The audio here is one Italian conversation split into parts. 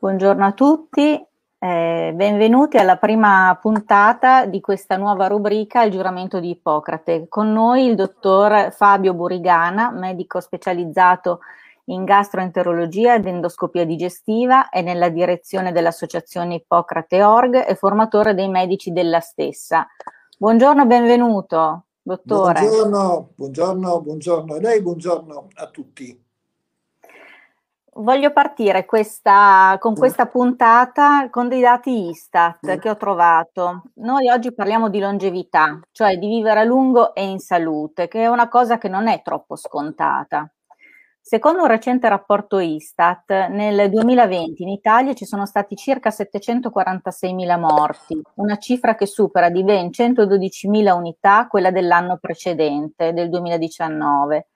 Buongiorno a tutti, eh, benvenuti alla prima puntata di questa nuova rubrica Il giuramento di Ippocrate. Con noi il dottor Fabio Burigana, medico specializzato in gastroenterologia ed endoscopia digestiva e nella direzione dell'associazione Ippocrate Org e formatore dei medici della stessa. Buongiorno, benvenuto, dottore. Buongiorno, buongiorno, buongiorno a lei, buongiorno a tutti. Voglio partire questa, con questa puntata con dei dati Istat che ho trovato. Noi oggi parliamo di longevità, cioè di vivere a lungo e in salute, che è una cosa che non è troppo scontata. Secondo un recente rapporto Istat, nel 2020 in Italia ci sono stati circa 746.000 morti, una cifra che supera di ben 112.000 unità quella dell'anno precedente, del 2019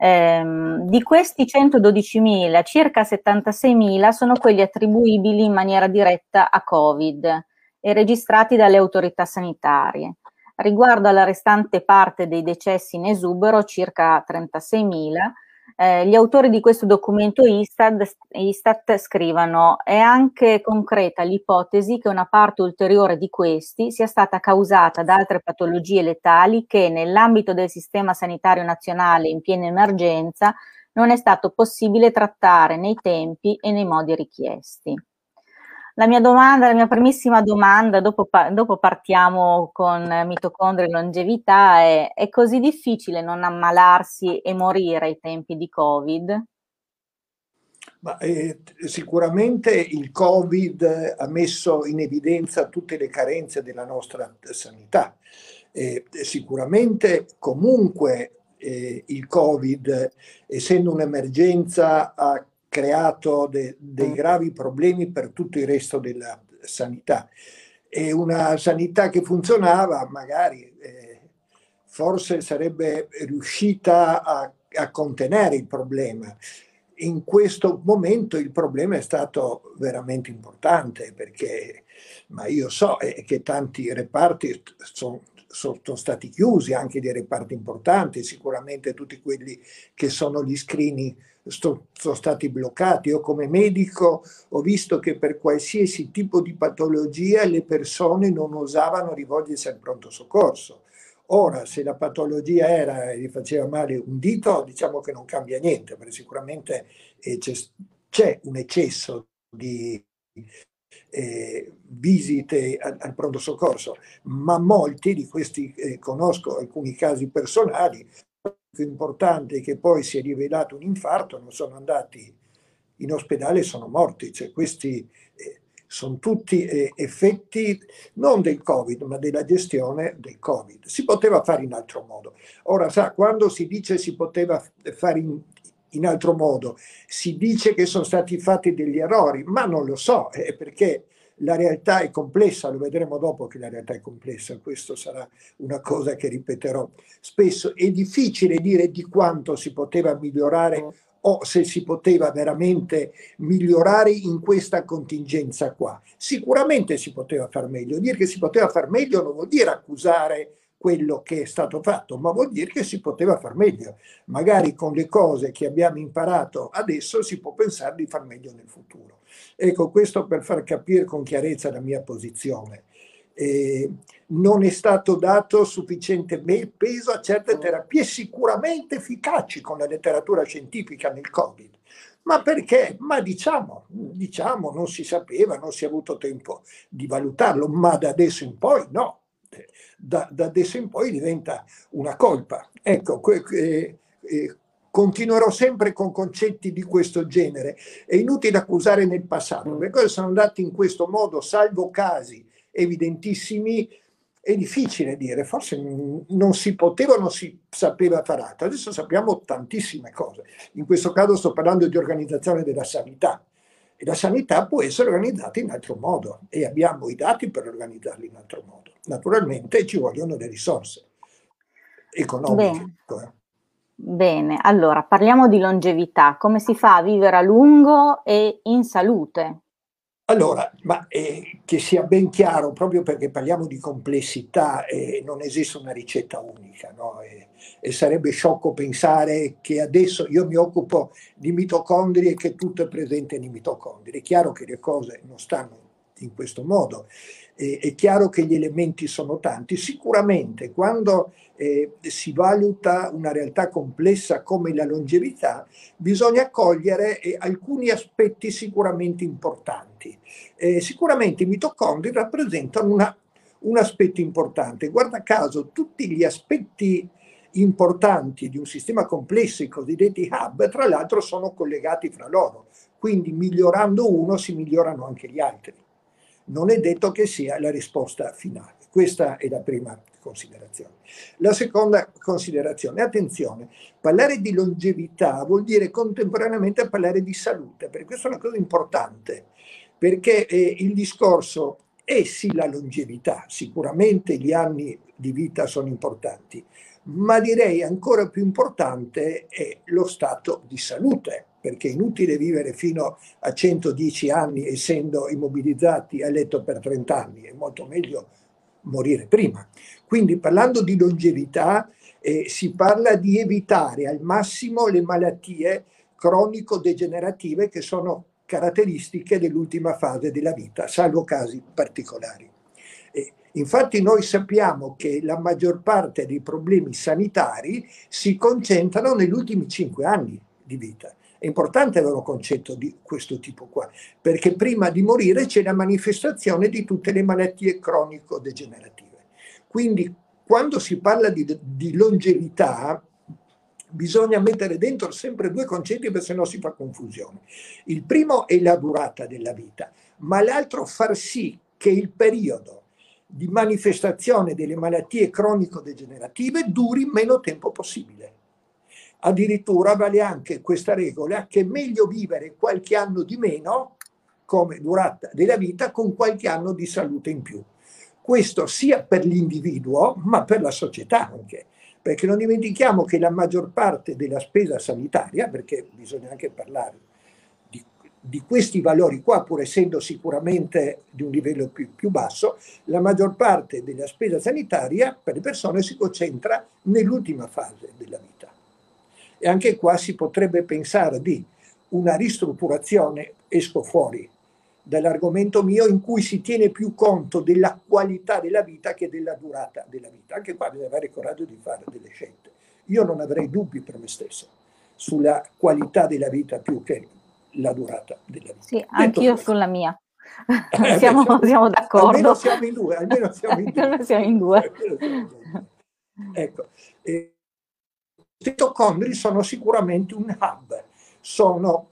Ehm, di questi 112.000, circa 76.000 sono quelli attribuibili in maniera diretta a Covid e registrati dalle autorità sanitarie. Riguardo alla restante parte dei decessi in esubero, circa 36.000, eh, gli autori di questo documento Istat, Istat scrivono è anche concreta l'ipotesi che una parte ulteriore di questi sia stata causata da altre patologie letali che nell'ambito del sistema sanitario nazionale in piena emergenza non è stato possibile trattare nei tempi e nei modi richiesti. La mia domanda, la mia primissima domanda, dopo, dopo partiamo con mitocondri e longevità, è, è così difficile non ammalarsi e morire ai tempi di Covid? Ma, eh, sicuramente il Covid ha messo in evidenza tutte le carenze della nostra sanità. Eh, sicuramente comunque eh, il Covid, essendo un'emergenza, ha creato de, dei mm. gravi problemi per tutto il resto della sanità. E una sanità che funzionava magari eh, forse sarebbe riuscita a, a contenere il problema. In questo momento il problema è stato veramente importante perché, ma io so eh, che tanti reparti sono sono stati chiusi anche dei reparti importanti, sicuramente tutti quelli che sono gli screening sono stati bloccati. Io come medico ho visto che per qualsiasi tipo di patologia le persone non osavano rivolgersi al pronto soccorso. Ora, se la patologia era e gli faceva male un dito, diciamo che non cambia niente, perché sicuramente eh, c'è, c'è un eccesso di, eh, visite al, al, pronto soccorso, ma molti di questi, eh, conosco alcuni casi personali, importante che poi si è rivelato un infarto, non sono andati in ospedale e sono morti. Cioè, questi eh, sono tutti eh, effetti non del Covid, ma della gestione del Covid. Si poteva fare in altro modo. Ora, sa, quando si dice si poteva fare in, in altro modo. Si dice che sono stati fatti degli errori, ma non lo so, eh, perché la realtà è complessa, lo vedremo dopo che la realtà è complessa, questo sarà una cosa che ripeterò spesso. È difficile dire di quanto si poteva migliorare o se si poteva veramente migliorare in questa contingenza qua. Sicuramente si poteva far meglio. Dire che si poteva far meglio non vuol dire accusare quello che è stato fatto, ma vuol dire che si poteva far meglio. Magari con le cose che abbiamo imparato adesso si può pensare di far meglio nel futuro. Ecco, questo per far capire con chiarezza la mia posizione. Eh, non è stato dato sufficiente peso a certe terapie sicuramente efficaci con la letteratura scientifica nel Covid. Ma perché? Ma diciamo, diciamo, non si sapeva, non si è avuto tempo di valutarlo, ma da adesso in poi no da, da adesso in poi diventa una colpa. Ecco, eh, eh, continuerò sempre con concetti di questo genere. È inutile accusare nel passato, mm. perché sono andati in questo modo, salvo casi evidentissimi, è difficile dire, forse non si poteva, non si sapeva fare altro. Adesso sappiamo tantissime cose. In questo caso sto parlando di organizzazione della sanità. E la sanità può essere organizzata in altro modo e abbiamo i dati per organizzarla in altro modo. Naturalmente ci vogliono le risorse economiche. Bene. Ecco. Bene, allora parliamo di longevità. Come si fa a vivere a lungo e in salute? Allora, ma eh, che sia ben chiaro, proprio perché parliamo di complessità, eh, non esiste una ricetta unica, no? e, e, sarebbe sciocco pensare che adesso io mi occupo di mitocondri e che tutto è presente nei mitocondri. È chiaro che le cose non stanno in questo modo eh, è chiaro che gli elementi sono tanti. Sicuramente quando eh, si valuta una realtà complessa come la longevità, bisogna cogliere eh, alcuni aspetti sicuramente importanti. Eh, sicuramente i mitocondri rappresentano una, un aspetto importante. Guarda caso, tutti gli aspetti importanti di un sistema complesso, i cosiddetti hub, tra l'altro sono collegati fra loro, quindi migliorando uno si migliorano anche gli altri non è detto che sia la risposta finale. Questa è la prima considerazione. La seconda considerazione, attenzione, parlare di longevità vuol dire contemporaneamente parlare di salute, perché questa è una cosa importante, perché eh, il discorso è sì la longevità, sicuramente gli anni di vita sono importanti, ma direi ancora più importante è lo stato di salute perché è inutile vivere fino a 110 anni essendo immobilizzati a letto per 30 anni, è molto meglio morire prima. Quindi parlando di longevità eh, si parla di evitare al massimo le malattie cronico-degenerative che sono caratteristiche dell'ultima fase della vita, salvo casi particolari. Eh, infatti noi sappiamo che la maggior parte dei problemi sanitari si concentrano negli ultimi cinque anni di vita è importante avere un concetto di questo tipo qua, perché prima di morire c'è la manifestazione di tutte le malattie cronico-degenerative. Quindi quando si parla di, di longevità, bisogna mettere dentro sempre due concetti perché sennò si fa confusione. Il primo è la durata della vita, ma l'altro far sì che il periodo di manifestazione delle malattie cronico-degenerative duri meno tempo possibile. Addirittura vale anche questa regola che è meglio vivere qualche anno di meno come durata della vita con qualche anno di salute in più. Questo sia per l'individuo ma per la società anche, perché non dimentichiamo che la maggior parte della spesa sanitaria, perché bisogna anche parlare di, di questi valori qua, pur essendo sicuramente di un livello più, più basso, la maggior parte della spesa sanitaria per le persone si concentra nell'ultima fase della vita. E anche qua si potrebbe pensare di una ristrutturazione, esco fuori dall'argomento mio, in cui si tiene più conto della qualità della vita che della durata della vita. Anche qua bisogna avere il coraggio di fare delle scelte. Io non avrei dubbi per me stesso sulla qualità della vita più che la durata della vita. Sì, anch'io sulla mia. siamo, siamo, d'accordo. Almeno siamo in due. Almeno siamo in due. siamo in due. ecco. Eh, i mitocondri sono sicuramente un hub, sono,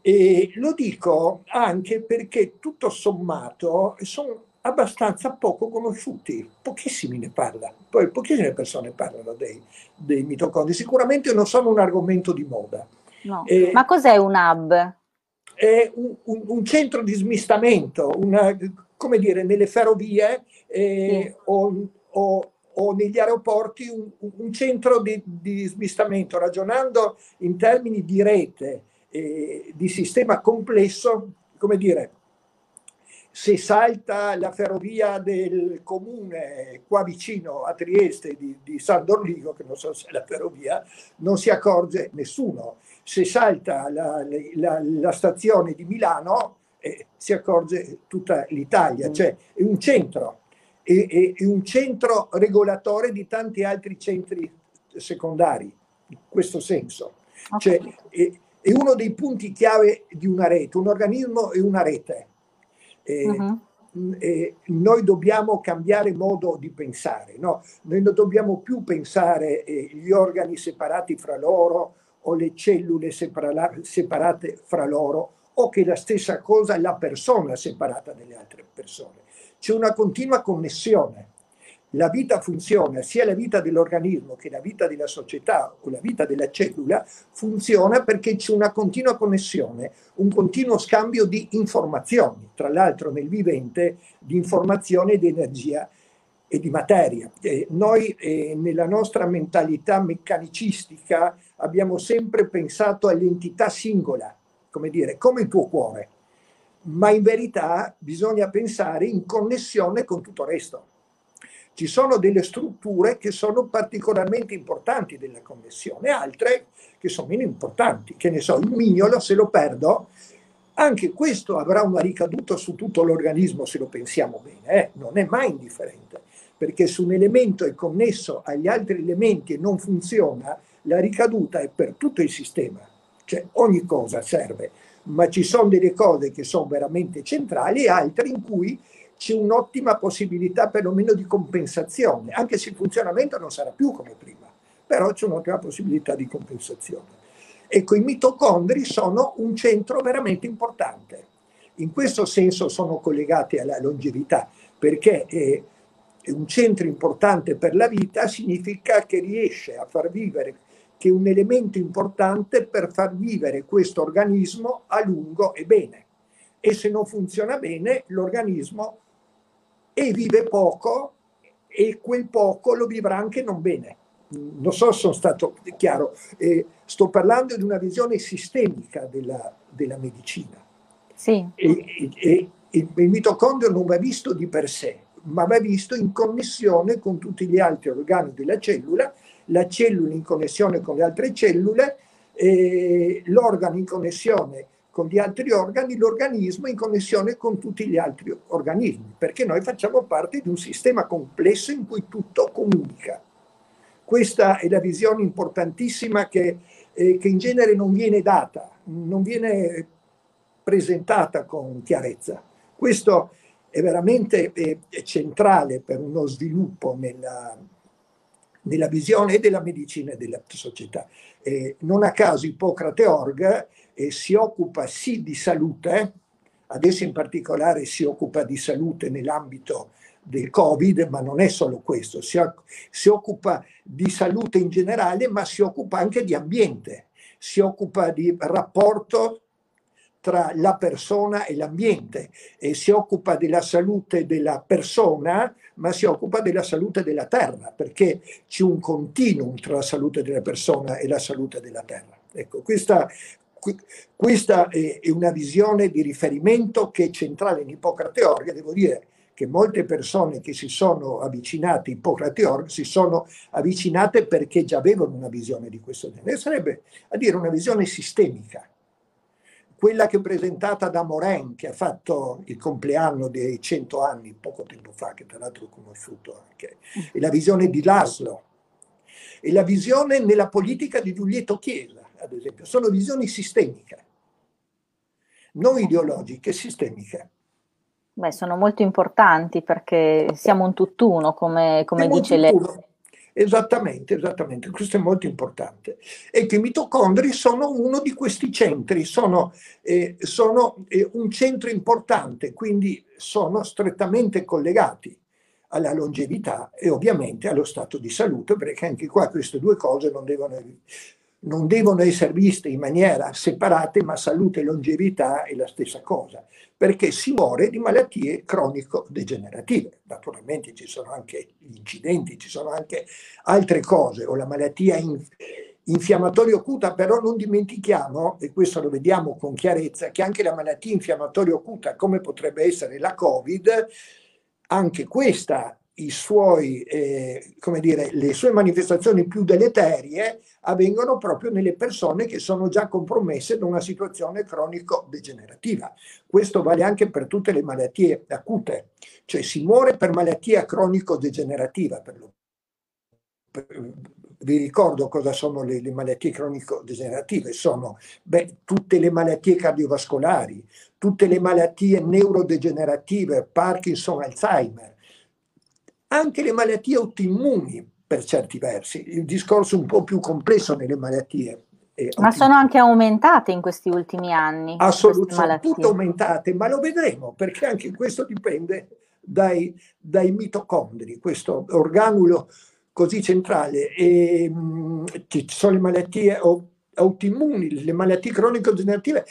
e lo dico anche perché tutto sommato sono abbastanza poco conosciuti, pochissimi ne parlano, poi pochissime persone parlano dei, dei mitocondri, sicuramente non sono un argomento di moda. No. Eh, Ma cos'è un hub? È un, un, un centro di smistamento, una, come dire, nelle ferrovie eh, sì. o, o o negli aeroporti un, un centro di, di, smistamento, ragionando in termini di rete, eh, di sistema complesso, come dire, se salta la ferrovia del comune qua vicino a Trieste di, di San Dorligo, che non so se è la ferrovia, non si accorge nessuno. Se salta la, la, la stazione di Milano, eh, si accorge tutta l'Italia, mm. cioè è un centro e, e, un centro regolatore di tanti altri centri secondari, in questo senso. Okay. Cioè, è, è, uno dei punti chiave di una rete, un organismo è una rete. Eh, uh-huh. Eh, noi dobbiamo cambiare modo di pensare, no? noi non dobbiamo più pensare eh, gli organi separati fra loro o le cellule separa- separate fra loro o che la stessa cosa la persona separata dalle altre persone c'è una continua connessione. La vita funziona, sia la vita dell'organismo che la vita della società o la vita della cellula funziona perché c'è una continua connessione, un continuo scambio di informazioni, tra l'altro nel vivente di informazione di energia e di materia. Eh, noi eh, nella nostra mentalità meccanicistica abbiamo sempre pensato all'entità singola, come dire, come il tuo cuore ma in verità bisogna pensare in connessione con tutto il resto. Ci sono delle strutture che sono particolarmente importanti della connessione, altre che sono meno importanti. Che ne so, il mignolo se lo perdo, anche questo avrà una ricaduta su tutto l'organismo se lo pensiamo bene, eh? non è mai indifferente, perché se un elemento è connesso agli altri elementi e non funziona, la ricaduta è per tutto il sistema, cioè ogni cosa serve ma ci sono delle cose che sono veramente centrali e altre in cui c'è un'ottima possibilità perlomeno di compensazione, anche se il funzionamento non sarà più come prima, però c'è un'ottima possibilità di compensazione. Ecco, i mitocondri sono un centro veramente importante. In questo senso sono collegati alla longevità, perché è un centro importante per la vita significa che riesce a far vivere che è un elemento importante per far vivere questo organismo a lungo e bene. E se non funziona bene, l'organismo e vive poco e quel poco lo vivrà anche non bene. Non so se sono stato chiaro, eh, sto parlando di una visione sistemica della, della medicina. Sì. E, e, e il mitocondrio non va visto di per sé, ma va visto in connessione con tutti gli altri organi della cellula la cellula in connessione con le altre cellule, eh, l'organo in connessione con gli altri organi, l'organismo in connessione con tutti gli altri organismi, perché noi facciamo parte di un sistema complesso in cui tutto comunica. Questa è la visione importantissima che, eh, che in genere non viene data, non viene presentata con chiarezza. Questo è veramente eh, centrale per uno sviluppo nella, della visione della medicina e della società. Eh, non a caso Ippocrate Org eh, si occupa sì di salute, adesso in particolare si occupa di salute nell'ambito del Covid, ma non è solo questo, si, si occupa di salute in generale, ma si occupa anche di ambiente, si occupa di rapporto tra la persona e l'ambiente e si occupa della salute della persona, ma si occupa della salute della terra, perché c'è un continuum tra la salute della persona e la salute della terra. Ecco, questa, questa è una visione di riferimento che è centrale in Ippocrate Org, devo dire che molte persone che si sono avvicinate a Ippocrate Org si sono avvicinate perché già avevano una visione di questo genere, sarebbe a dire una visione sistemica. Quella che è presentata da Moren, che ha fatto il compleanno dei 100 anni poco tempo fa, che tra l'altro ho conosciuto anche, e la visione di Laszlo, e la visione nella politica di Giulietto Chiesa, ad esempio, sono visioni sistemiche, non ideologiche, sistemiche. Beh, sono molto importanti perché siamo un tutt'uno, come, come dice lei. Esattamente, esattamente, questo è molto importante. E che i mitocondri sono uno di questi centri, sono, eh, sono eh, un centro importante, quindi sono strettamente collegati alla longevità e ovviamente allo stato di salute, perché anche qua queste due cose non devono, non devono essere viste in maniera separata, ma salute e longevità è la stessa cosa perché si muore di malattie cronico-degenerative. Naturalmente ci sono anche gli incidenti, ci sono anche altre cose, o la malattia in, infiammatoria acuta, però non dimentichiamo, e questo lo vediamo con chiarezza, che anche la malattia infiammatoria acuta, come potrebbe essere la Covid, anche questa suoi, eh, dire, le sue manifestazioni più deleterie avvengono proprio nelle persone che sono già compromesse da una situazione cronico-degenerativa. Questo vale anche per tutte le malattie acute, cioè si muore per malattia cronico-degenerativa. Per lo, per, vi ricordo cosa sono le, le malattie cronico-degenerative? Sono beh, tutte le malattie cardiovascolari, tutte le malattie neurodegenerative, Parkinson, Alzheimer, anche le malattie autoimmuni per certi versi, il discorso è un po' più complesso nelle malattie. Eh, ma sono anche aumentate in questi ultimi anni. Assolutamente, tutte aumentate, ma lo vedremo perché anche questo dipende dai, dai mitocondri, questo organulo così centrale. E, mh, mm, ci sono le malattie autoimmuni, le malattie cronico-degenerative,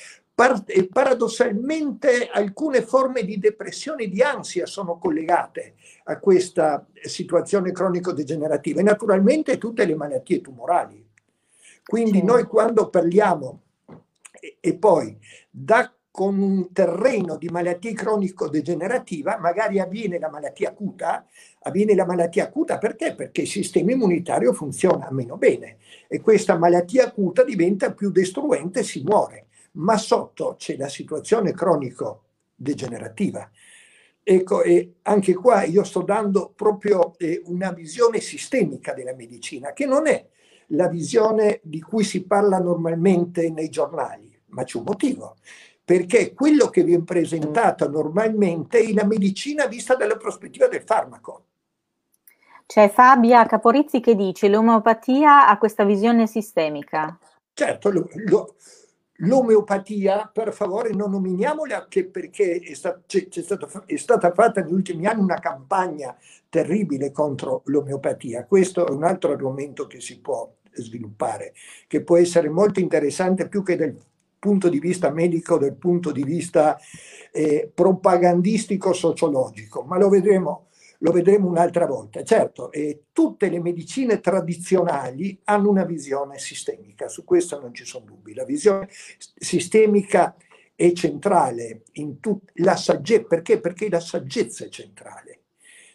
e paradossalmente alcune forme di depressione e di ansia sono collegate a questa situazione cronico-degenerativa e naturalmente tutte le malattie tumorali. Quindi noi quando parliamo, e, e poi da con un terreno di malattia cronico-degenerativa, magari avviene la malattia acuta, avviene la malattia acuta perché? Perché il sistema immunitario funziona meno bene e questa malattia acuta diventa più destruente e si muore, ma sotto c'è la situazione cronico-degenerativa. Ecco, e anche qua io sto dando proprio eh, una visione sistemica della medicina, che non è la visione di cui si parla normalmente nei giornali, ma c'è un motivo perché quello che viene presentato normalmente è la medicina vista dalla prospettiva del farmaco. C'è Fabia Caporizzi che dice l'omeopatia ha questa visione sistemica. Certo, lo, lo, l'omeopatia, per favore, non nominiamola che perché è, sta, c'è, c'è stato, è, stata fatta negli ultimi anni una campagna terribile contro l'omeopatia. Questo è un altro argomento che si può sviluppare, che può essere molto interessante più che del punto di vista medico, dal punto di vista eh, propagandistico, sociologico, ma lo vedremo, lo vedremo un'altra volta. Certo, eh, tutte le medicine tradizionali hanno una visione sistemica, su questo non ci sono dubbi. La visione sistemica è centrale in tut- la saggezza, perché? Perché la saggezza è centrale.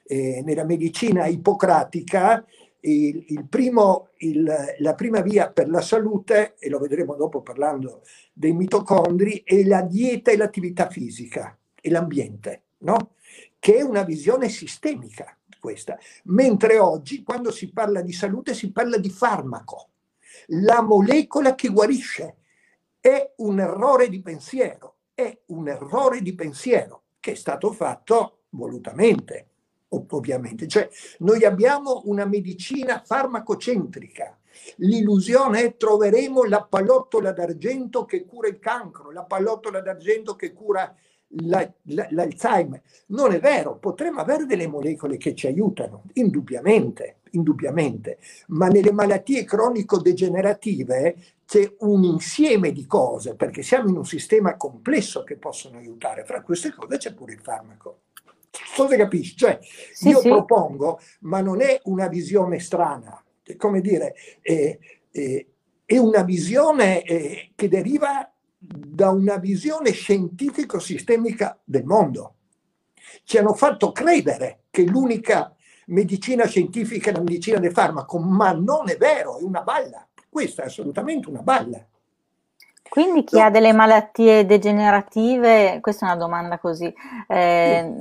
Eh, nella medicina ippocratica il, il primo, il, la prima via per la salute, e lo vedremo dopo parlando dei mitocondri, è la dieta e l'attività fisica e l'ambiente, no? Che è una visione sistemica questa. Mentre oggi, quando si parla di salute, si parla di farmaco, la molecola che guarisce. È un errore di pensiero, è un errore di pensiero che è stato fatto volutamente ovviamente. Cioè, noi abbiamo una medicina farmacocentrica. L'illusione è troveremo la pallottola d'argento che cura il cancro, la pallottola d'argento che cura la, la, l'Alzheimer. Non è vero, potremmo avere delle molecole che ci aiutano, indubbiamente, indubbiamente, ma nelle malattie cronico-degenerative c'è un insieme di cose, perché siamo in un sistema complesso che possono aiutare. Fra queste cose c'è pure il farmaco. Cosa capisci? Cioè, sì, io sì. propongo, ma non è una visione strana, come dire, è, è, è una visione eh, che deriva da una visione scientifico-sistemica del mondo. Ci hanno fatto credere che l'unica medicina scientifica è la medicina del farmaco, ma non è vero, è una balla. Questa è assolutamente una balla. Quindi chi no. ha delle malattie degenerative, questa è una domanda così, eh,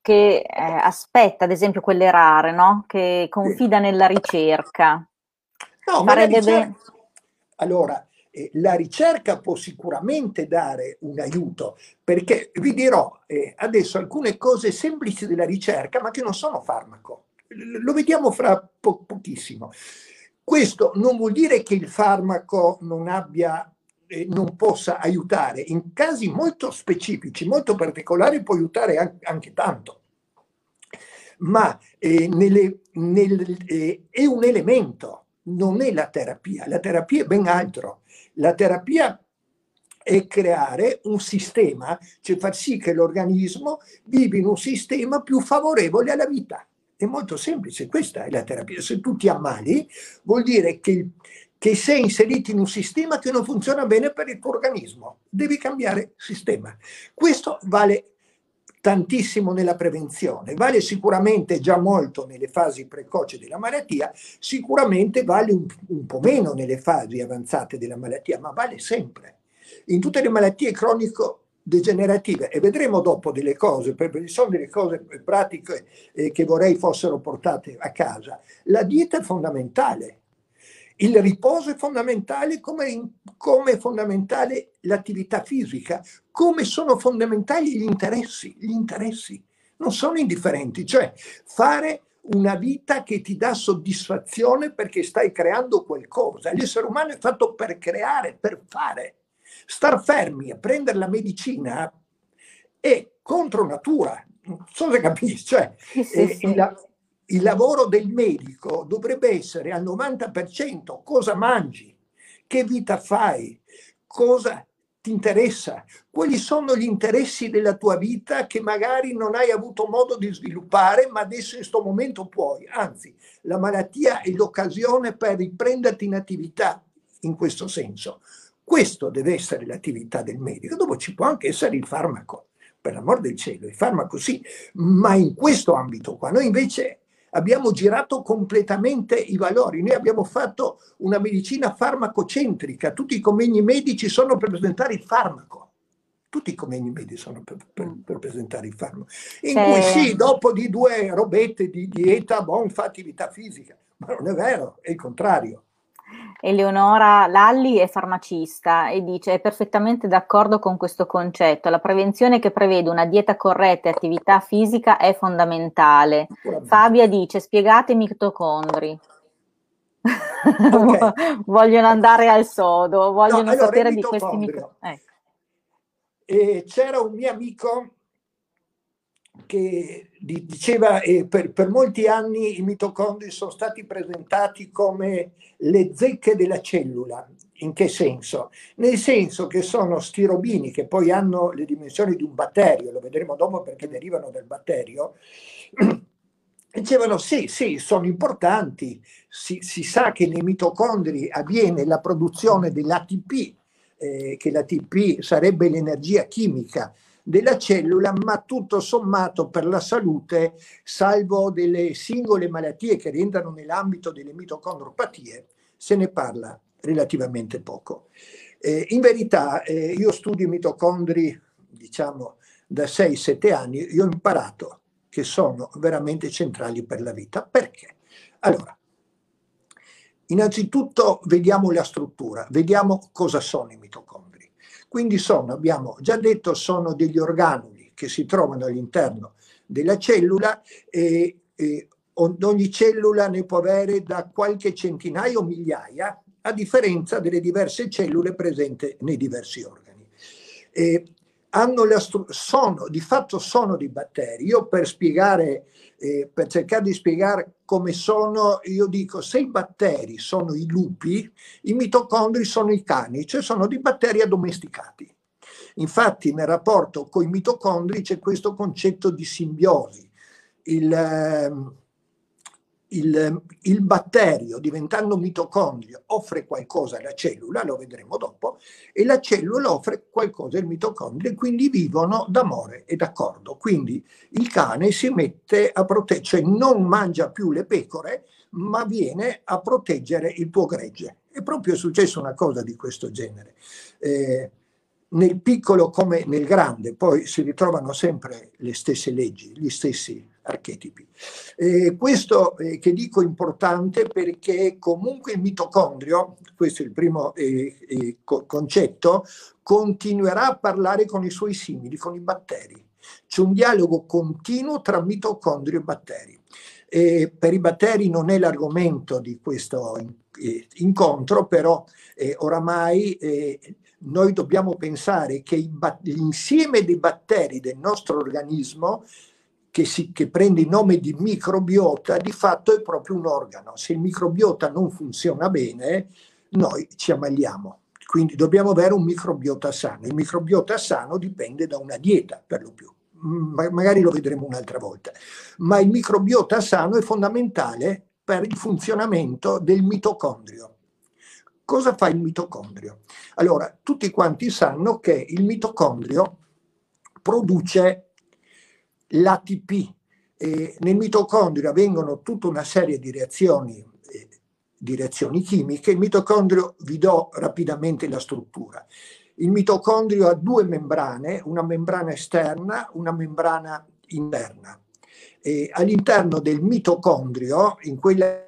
che eh, aspetta, ad esempio quelle rare, no? che confida nella ricerca. No, ma la ricerca... Allora, eh, la ricerca può sicuramente dare un aiuto, perché vi dirò eh, adesso alcune cose semplici della ricerca, ma che non sono farmaco. Lo vediamo fra po- pochissimo. Questo non vuol dire che il farmaco non abbia eh, non possa aiutare. In casi molto specifici, molto particolari, può aiutare anche, anche tanto. Ma eh, nelle, nel, eh, è un elemento, non è la terapia. La terapia è ben altro. La terapia è creare un sistema, cioè far sì che l'organismo vivi in un sistema più favorevole alla vita. È molto semplice, questa è la terapia. Se tu ti ammali, vuol dire che che sei inserito in un sistema che non funziona bene per il tuo organismo. Devi cambiare sistema. Questo vale tantissimo nella prevenzione, vale sicuramente già molto nelle fasi precoci della malattia, sicuramente vale un, un po' meno nelle fasi avanzate della malattia, ma vale sempre. In tutte le malattie cronico degenerative e vedremo dopo delle cose, perché sono delle cose pratiche eh, che vorrei fossero portate a casa. La dieta è fondamentale, il riposo è fondamentale come, come fondamentale l'attività fisica, come sono fondamentali gli interessi. Gli interessi non sono indifferenti, cioè fare una vita che ti dà soddisfazione perché stai creando qualcosa. L'essere umano è fatto per creare, per fare. Star fermi a prendere la medicina è contro natura. Non so se capisci, cioè sì, sì, eh, sì. La, il lavoro del medico dovrebbe essere al 90% cosa mangi, che vita fai, cosa ti interessa, quali sono gli interessi della tua vita che magari non hai avuto modo di sviluppare, ma adesso in questo momento puoi. Anzi, la malattia è l'occasione per riprenderti in attività in questo senso. Questo deve essere l'attività del medico. Dopo ci può anche essere il farmaco, per l'amor del cielo, il farmaco sì, ma in questo ambito qua. Noi invece abbiamo girato completamente i valori. Noi abbiamo fatto una medicina farmacocentrica, tutti i convegni medici sono per presentare il farmaco. Tutti i convegni medici sono per, per, per presentare il farmaco. In cui sì, dopo di due robette di dieta, buon, fa attività fisica. Ma non è vero, è il contrario. Eleonora Lalli è farmacista e dice è perfettamente d'accordo con questo concetto. La prevenzione che prevede una dieta corretta e attività fisica è fondamentale. Fabia dice spiegate i mitocondri. Okay. vogliono andare al sodo, vogliono no, allora, sapere di questi mitocondri. Eh. c'era un mio amico che diceva eh, per, per, molti anni i mitocondri sono stati presentati come le zecche della cellula. In che senso? Nel senso che sono stirobini che poi hanno le dimensioni di un batterio, lo vedremo dopo perché derivano dal batterio. Dicevano sì, sì, sono importanti, si, si sa che nei mitocondri avviene la produzione dell'ATP, eh, che l'ATP sarebbe l'energia chimica della cellula, ma tutto sommato per la salute, salvo delle singole malattie che rientrano nell'ambito delle mitocondropatie, se ne parla relativamente poco. Eh, in verità eh, io studio i mitocondri, diciamo, da 6-7 anni, io ho imparato che sono veramente centrali per la vita. Perché? Allora, innanzitutto vediamo la struttura, vediamo cosa sono i mitocondri. Quindi sono, abbiamo già detto, sono degli organuli che si trovano all'interno della cellula e, e ogni cellula ne può avere da qualche centinaio o migliaia, a differenza delle diverse cellule presenti nei diversi organi. E la sono, di fatto sono dei batteri. Io per spiegare, eh, per cercare di spiegare come sono, io dico se i batteri sono i lupi, i mitocondri sono i cani, cioè sono dei batteri addomesticati. Infatti nel rapporto con i mitocondri c'è questo concetto di simbiosi. Il, ehm, il, il, batterio diventando mitocondrio offre qualcosa alla cellula, lo vedremo dopo, e la cellula offre qualcosa al mitocondrio e quindi vivono d'amore e d'accordo. Quindi il cane si mette a proteggere, cioè non mangia più le pecore, ma viene a proteggere il tuo gregge. È proprio successo una cosa di questo genere. Eh, nel piccolo come nel grande, poi si ritrovano sempre le stesse leggi, gli stessi archetipi. Eh, questo eh, che dico importante perché comunque il mitocondrio, questo è il primo eh, eh, co- concetto, continuerà a parlare con i suoi simili, con i batteri. C'è un dialogo continuo tra mitocondrio e batteri. per i batteri non è l'argomento di questo eh, incontro, però eh, oramai noi dobbiamo pensare che l'insieme dei batteri del nostro organismo che, si, che, prende il nome di microbiota, di fatto è proprio un organo. Se il microbiota non funziona bene, noi ci ammaliamo. Quindi dobbiamo avere un microbiota sano. Il microbiota sano dipende da una dieta, per lo più. Ma, magari lo vedremo un'altra volta. Ma il microbiota sano è fondamentale per il funzionamento del mitocondrio. Cosa fa il mitocondrio? Allora, tutti quanti sanno che il mitocondrio produce l'ATP. E nel mitocondrio avvengono tutta una serie di reazioni, eh, di reazioni chimiche. Il mitocondrio, vi do rapidamente la struttura. Il mitocondrio ha due membrane, una membrana esterna, una membrana interna. E all'interno del mitocondrio, in quella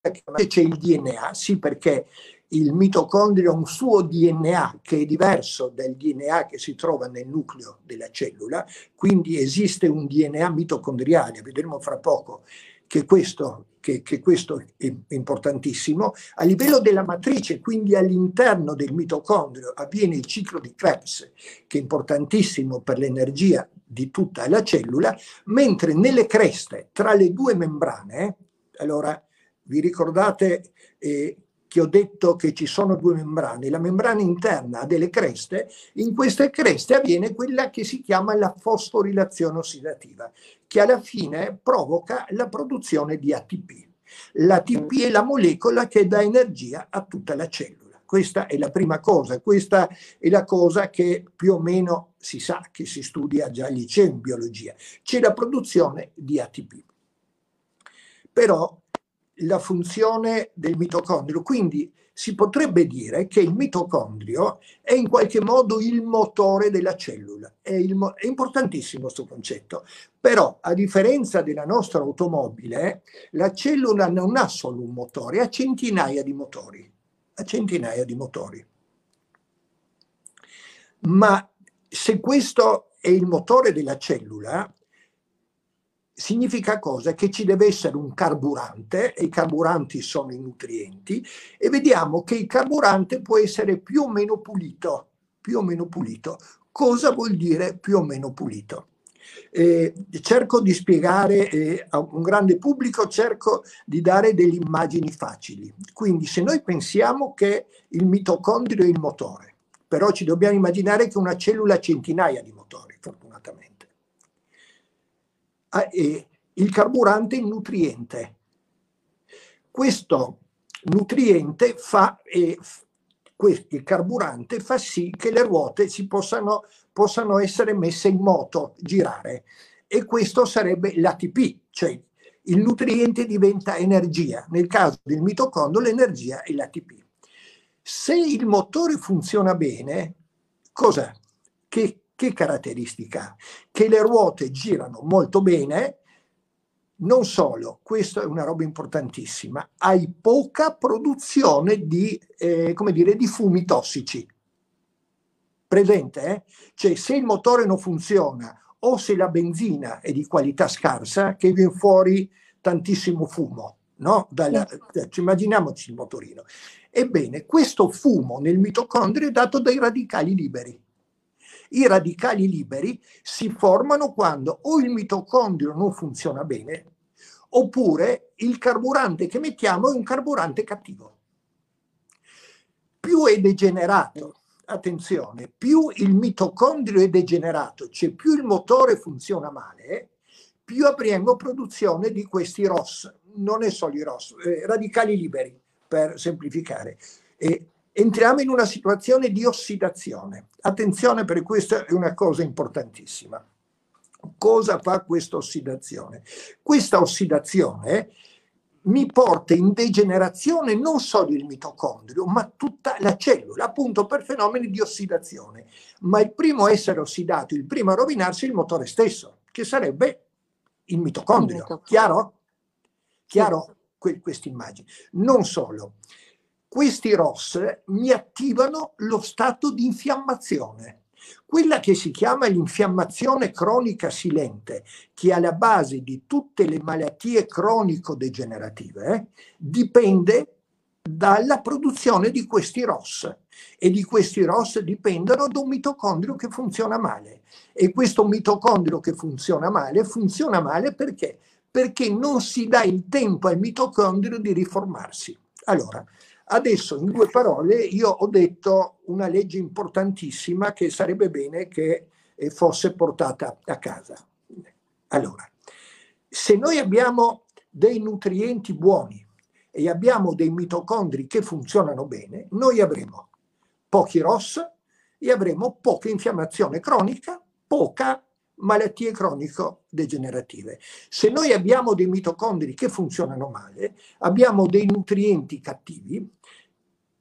c'è il DNA, sì perché il mitocondrio ha un suo DNA che è diverso dal DNA che si trova nel nucleo della cellula, quindi esiste un DNA mitocondriale, vedremo fra poco che questo, che, che questo è importantissimo. A livello della matrice, quindi all'interno del mitocondrio, avviene il ciclo di Krebs, che è importantissimo per l'energia di tutta la cellula, mentre nelle creste, tra le due membrane, allora vi ricordate eh, che ho detto che ci sono due membrane, la membrana interna ha delle creste, in queste creste avviene quella che si chiama la fosforilazione ossidativa, che alla fine provoca la produzione di ATP. L'ATP è la molecola che dà energia a tutta la cellula. Questa è la prima cosa, questa è la cosa che più o meno si sa, che si studia già al liceo in biologia. C'è la produzione di ATP. Però la funzione del mitocondrio, quindi si potrebbe dire che il mitocondrio è in qualche modo il motore della cellula. È, il, è importantissimo questo concetto. Però, a differenza della nostra automobile, la cellula non ha solo un motore, ha centinaia di motori. Ha centinaia di motori. Ma se questo è il motore della cellula, significa cosa? Che ci deve essere un carburante e i carburanti sono i nutrienti e vediamo che il carburante può essere più o meno pulito. Più o meno pulito. Cosa vuol dire più o meno pulito? Eh, cerco di spiegare eh, a un grande pubblico, cerco di dare delle immagini facili. Quindi se noi pensiamo che il mitocondrio è il motore, però ci dobbiamo immaginare che una cellula ha centinaia di motori, fortunatamente eh, il carburante il nutriente. Questo nutriente fa, eh, il carburante fa sì che le ruote si possano, possano essere messe in moto, girare. E questo sarebbe l'ATP, cioè il nutriente diventa energia. Nel caso del mitocondrio l'energia è l'ATP. Se il motore funziona bene, cos'è? Che che caratteristica? Che le ruote girano molto bene, non solo, questa è una roba importantissima, hai poca produzione di, eh, come dire, di fumi tossici. Presente? Eh? Cioè se il motore non funziona o se la benzina è di qualità scarsa, che viene fuori tantissimo fumo, no? Dalla, cioè, immaginiamoci il motorino. Ebbene, questo fumo nel mitocondrio è dato dai radicali liberi. I radicali liberi si formano quando o il mitocondrio non funziona bene oppure il carburante che mettiamo è un carburante cattivo. Più è degenerato, attenzione, più il mitocondrio è degenerato, cioè più il motore funziona male, più avremo produzione di questi ROS, non è solo i ROS, eh, radicali liberi, per semplificare. E entriamo in una situazione di ossidazione. Attenzione perché questa è una cosa importantissima. Cosa fa questa ossidazione? Questa ossidazione mi porta in degenerazione non solo il mitocondrio, ma tutta la cellula, appunto per fenomeni di ossidazione. Ma il primo a essere ossidato, il primo a rovinarsi è il motore stesso, che sarebbe il mitocondrio. Il mitocondrio. Chiaro? Chiaro sì. questa immagine. Non solo questi ROS mi attivano lo stato di infiammazione. Quella che si chiama l'infiammazione cronica silente, che è alla base di tutte le malattie cronico-degenerative, eh, dipende dalla produzione di questi ROS e di questi ROS dipendono da un mitocondrio che funziona male e questo mitocondrio che funziona male funziona male perché? Perché non si dà il tempo al mitocondrio di riformarsi. Allora, Adesso, in due parole, io ho detto una legge importantissima che sarebbe bene che eh, fosse portata a casa. Allora, se noi abbiamo dei nutrienti buoni e abbiamo dei mitocondri che funzionano bene, noi avremo pochi ROS e avremo poca infiammazione cronica, poca malattie cronico-degenerative. Se noi abbiamo dei mitocondri che funzionano male, abbiamo dei nutrienti cattivi,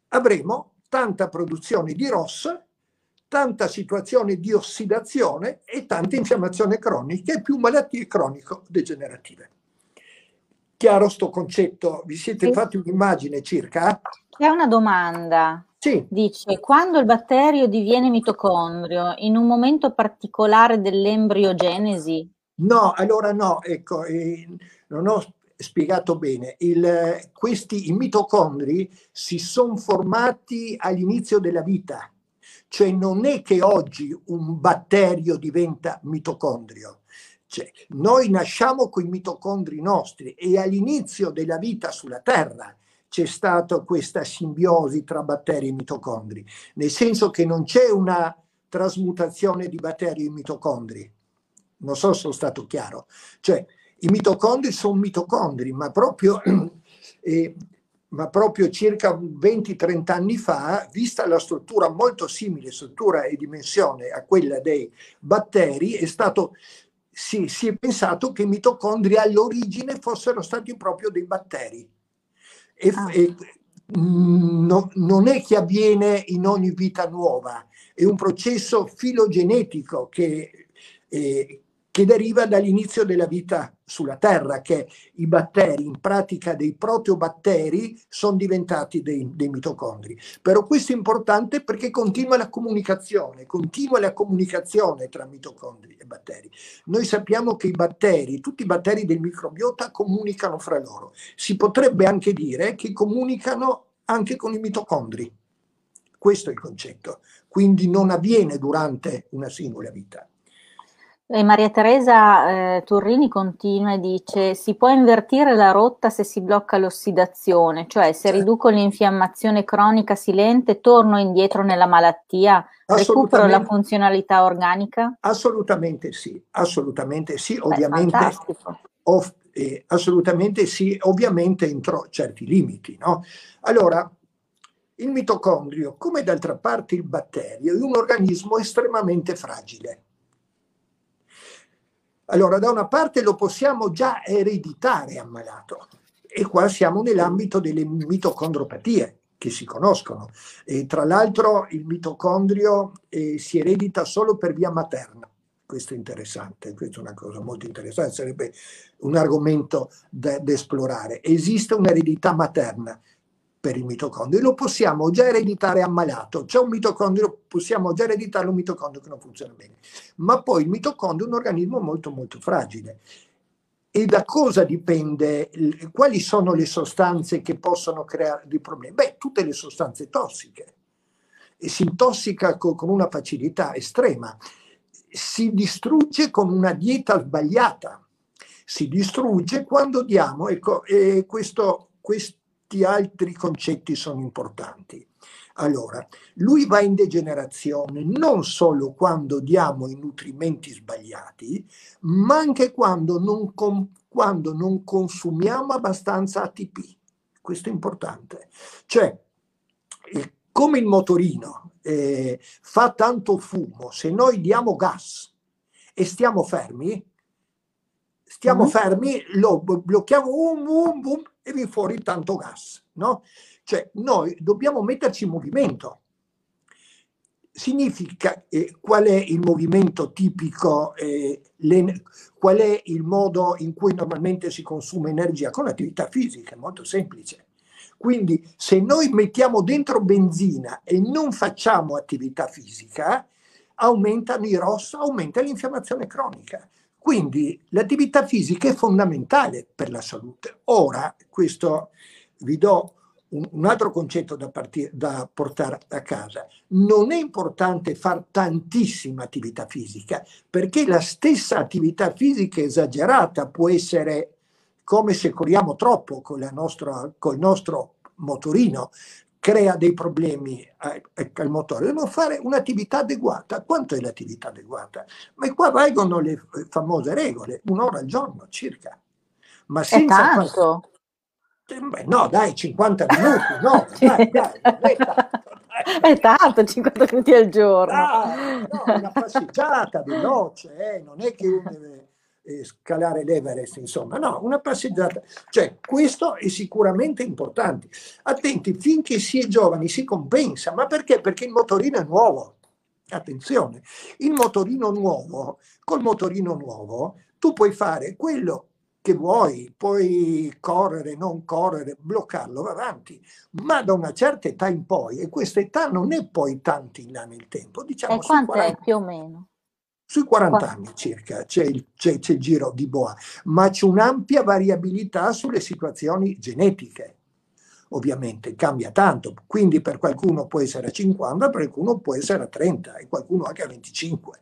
avremo tanta produzione di ROS, tanta situazione di ossidazione e tanta infiammazione cronica e più malattie cronico-degenerative. Chiaro sto concetto? Vi siete sì. fatti un'immagine circa? C'è una domanda. Sì. Dice, quando il batterio diviene mitocondrio, in un momento particolare dell'embriogenesi? No, allora no, ecco, eh, non ho spiegato bene. Il, questi, I mitocondri si sono formati all'inizio della vita, cioè non è che oggi un batterio diventa mitocondrio. Cioè, noi nasciamo con i mitocondri nostri e all'inizio della vita sulla Terra c'è stata questa simbiosi tra batteri e mitocondri, nel senso che non c'è una trasmutazione di batteri in mitocondri. Non so se sono stato chiaro. Cioè, i mitocondri sono mitocondri, ma proprio eh, ma proprio circa 20-30 anni fa, vista la struttura molto simile, struttura e dimensione a quella dei batteri, è stato, si, si è pensato che i mitocondri all'origine fossero stati proprio dei batteri. E, ah. e no, non è che avviene in ogni vita nuova, è un processo filogenetico che, eh, che deriva dall'inizio della vita sulla Terra, che i batteri, in pratica dei proteobatteri, sono diventati dei, dei, mitocondri. Però questo è importante perché continua la comunicazione, continua la comunicazione tra mitocondri e batteri. Noi sappiamo che i batteri, tutti i batteri del microbiota comunicano fra loro. Si potrebbe anche dire che comunicano anche con i mitocondri. Questo è il concetto. Quindi non avviene durante una singola vita. E Maria Teresa eh, Turrini continua e dice: Si può invertire la rotta se si blocca l'ossidazione, cioè se riduco l'infiammazione cronica silente, torno indietro nella malattia, recupero la funzionalità organica? Assolutamente sì, assolutamente sì, ovviamente. Off, eh, assolutamente sì, ovviamente entro certi limiti. No? Allora, il mitocondrio, come d'altra parte il batterio, è un organismo estremamente fragile allora, da una parte lo possiamo già ereditare ammalato e qua siamo nell'ambito delle mitocondropatie che si conoscono. E tra l'altro il mitocondrio eh, si eredita solo per via materna. Questo è interessante, questa è una cosa molto interessante, sarebbe un argomento da, da esplorare. Esiste un'eredità materna per il mitocondrio lo possiamo già ereditare ammalato. C'è un mitocondrio, possiamo già ereditare un mitocondrio che non funziona bene. Ma poi il mitocondrio è un organismo molto molto fragile. E da cosa dipende? Quali sono le sostanze che possono creare dei problemi? Beh, tutte le sostanze tossiche. E si intossica con, con una facilità estrema. Si distrugge con una dieta sbagliata. Si distrugge quando diamo, ecco, e questo, questo molti altri concetti sono importanti. Allora, lui va in degenerazione non solo quando diamo i nutrimenti sbagliati, ma anche quando non, com- quando non consumiamo abbastanza ATP. Questo è importante. Cioè, eh, come il motorino eh, fa tanto fumo, se noi diamo gas e stiamo fermi, stiamo mm-hmm. fermi, lo blocchiamo, boom, boom, boom, e viene fuori tanto gas. No? Cioè noi dobbiamo metterci in movimento. Significa eh, qual è il movimento tipico, eh, qual è il modo in cui normalmente si consuma energia con l'attività fisica, è molto semplice. Quindi se noi mettiamo dentro benzina e non facciamo attività fisica, aumentano i ROS, aumenta l'infiammazione cronica. Quindi l'attività fisica è fondamentale per la salute. Ora, questo vi do un, altro concetto da, partire, da portare a casa. Non è importante fare tantissima attività fisica, perché la stessa attività fisica esagerata può essere come se corriamo troppo con, nostra, con il nostro motorino, crea dei problemi al motore. Dobbiamo fare un'attività adeguata. Quanto è l'attività adeguata? Ma qua valgono le famose regole, un'ora al giorno circa. Ma senza è tanto. Beh, no, dai, 50 minuti, no, dai, dai, dai, È tanto 50 minuti al giorno. Ah, no, una passeggiata veloce, eh, non è che uno deve eh, scalare l'Everest, insomma, no, una passeggiata. Cioè, questo è sicuramente importante. Attenti, finché si è giovani si compensa, ma perché? Perché il motorino è nuovo. Attenzione, il motorino nuovo, col motorino nuovo, tu puoi fare quello che vuoi, puoi correre, non correre, bloccarlo, va avanti, ma da una certa età in poi, e questa età non è poi tanto in là nel tempo, diciamo... E quanto 40, è più o meno? Sui 40 Quanto? anni circa c'è il, c'è, c'è il giro di Boa, ma c'è un'ampia variabilità sulle situazioni genetiche ovviamente cambia tanto, quindi per qualcuno può essere a 50, per qualcuno può essere a 30 e qualcuno anche a 25.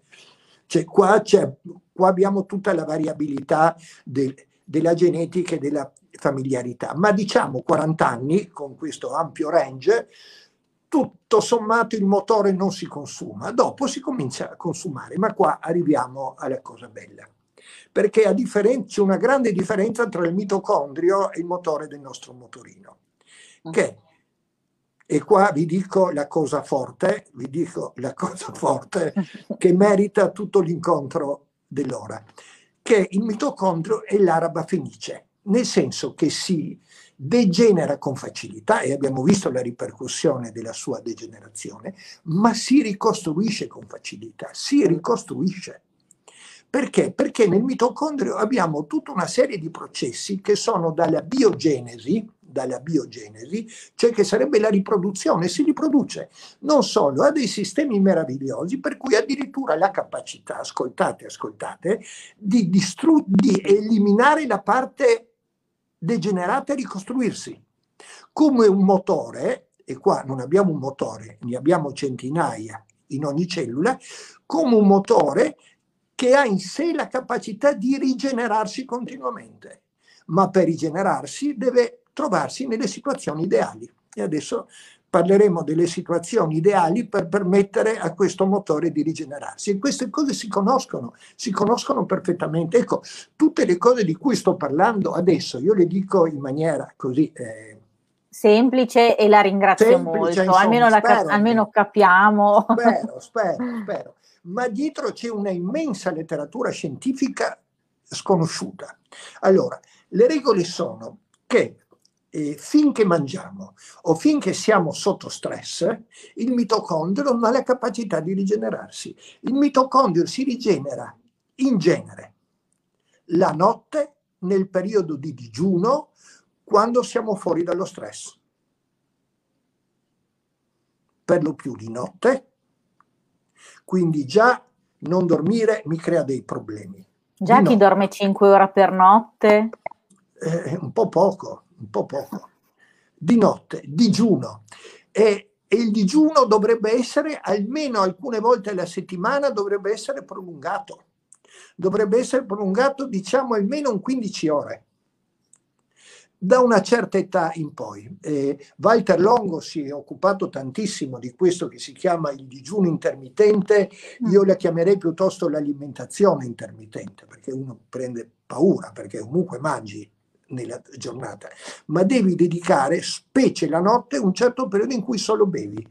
Cioè, qua, qua abbiamo tutta la variabilità del, della genetica e della familiarità, ma diciamo 40 anni con questo ampio range, tutto sommato il motore non si consuma, dopo si comincia a consumare, ma qua arriviamo alla cosa bella, perché a differen- c'è una grande differenza tra il mitocondrio e il motore del nostro motorino. che, e qua vi dico la cosa forte, vi dico la cosa forte che merita tutto l'incontro dell'ora, che il mitocondrio è l'araba fenice, nel senso che si degenera con facilità e abbiamo visto la ripercussione della sua degenerazione, ma si ricostruisce con facilità, si ricostruisce. Perché? Perché nel mitocondrio abbiamo tutta una serie di processi che sono dalla biogenesi, dalla biogenesi, cioè che sarebbe la riproduzione, si riproduce. Non solo, ha dei sistemi meravigliosi per cui addirittura la capacità, ascoltate, ascoltate, di, distru- di eliminare la parte degenerata e ricostruirsi. Come un motore, e qua non abbiamo un motore, ne abbiamo centinaia in ogni cellula, come un motore che ha in sé la capacità di rigenerarsi continuamente, ma per rigenerarsi deve trovarsi nelle situazioni ideali. E adesso parleremo delle situazioni ideali per permettere a questo motore di rigenerarsi. E queste cose si conoscono, si conoscono perfettamente. Ecco, tutte le cose di cui sto parlando adesso, io le dico in maniera così... Eh, semplice e la ringrazio semplice, molto, insomma, almeno, la, spero, almeno, capiamo. Spero, spero, spero. Ma dietro c'è una immensa letteratura scientifica sconosciuta. Allora, le regole sono che eh, finché mangiamo o finché siamo sotto stress, il mitocondrio non ha la capacità di rigenerarsi. Il mitocondrio si rigenera in genere la notte nel periodo di digiuno quando siamo fuori dallo stress. Per lo più di notte, quindi già non dormire mi crea dei problemi. Già chi dorme 5 ore per notte? Eh, un po' poco, un po' poco, di notte, digiuno. E, e il digiuno dovrebbe essere almeno alcune volte alla settimana, dovrebbe essere prolungato. Dovrebbe essere prolungato, diciamo, almeno un 15 ore da una certa età in poi. Eh, Walter Longo si è occupato tantissimo di questo che si chiama il digiuno intermittente, io la chiamerei piuttosto l'alimentazione intermittente, perché uno prende paura, perché comunque mangi nella giornata, ma devi dedicare, specie la notte, un certo periodo in cui solo bevi.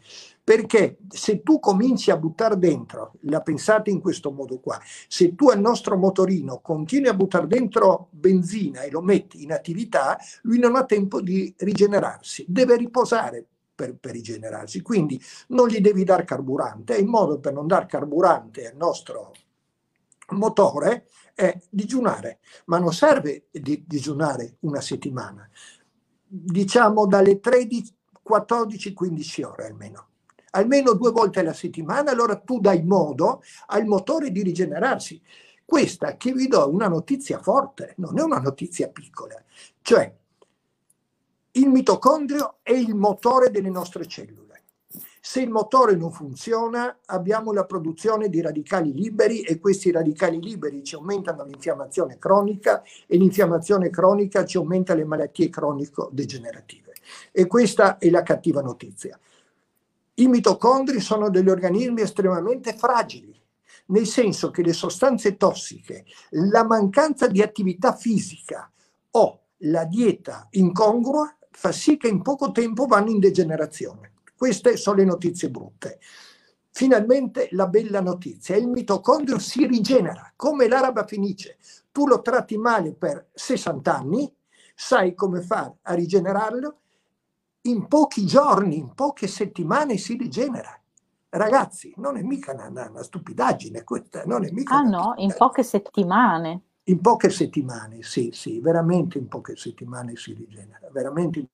Perché se tu cominci a buttare dentro, la pensate in questo modo qua, se tu al nostro motorino continui a buttare dentro benzina e lo metti in attività, lui non ha tempo di rigenerarsi, deve riposare per, per, rigenerarsi. Quindi non gli devi dare carburante, e il modo per non dar carburante al nostro motore è digiunare, ma non serve di digiunare una settimana, diciamo dalle 13, 14, 15 ore almeno. Almeno due volte alla settimana, allora tu dai modo al motore di rigenerarsi. Questa che vi do una notizia forte, non è una notizia piccola, cioè il mitocondrio è il motore delle nostre cellule se il motore non funziona, abbiamo la produzione di radicali liberi e questi radicali liberi ci aumentano l'infiammazione cronica e l'infiammazione cronica ci aumenta le malattie cronico-degenerative. E questa è la cattiva notizia. I mitocondri sono degli organismi estremamente fragili, nel senso che le sostanze tossiche, la mancanza di attività fisica o la dieta incongrua fa sì che in poco tempo vanno in degenerazione. Queste sono le notizie brutte. Finalmente la bella notizia, il mitocondrio si rigenera come l'araba fenice. Tu lo tratti male per 60 anni, sai come fare a rigenerarlo, in pochi giorni, in poche settimane si rigenera. Ragazzi, non è mica una, una stupidaggine questa, non è mica... Ah no, in poche settimane. In poche settimane, sì, sì, veramente in poche settimane si rigenera, veramente in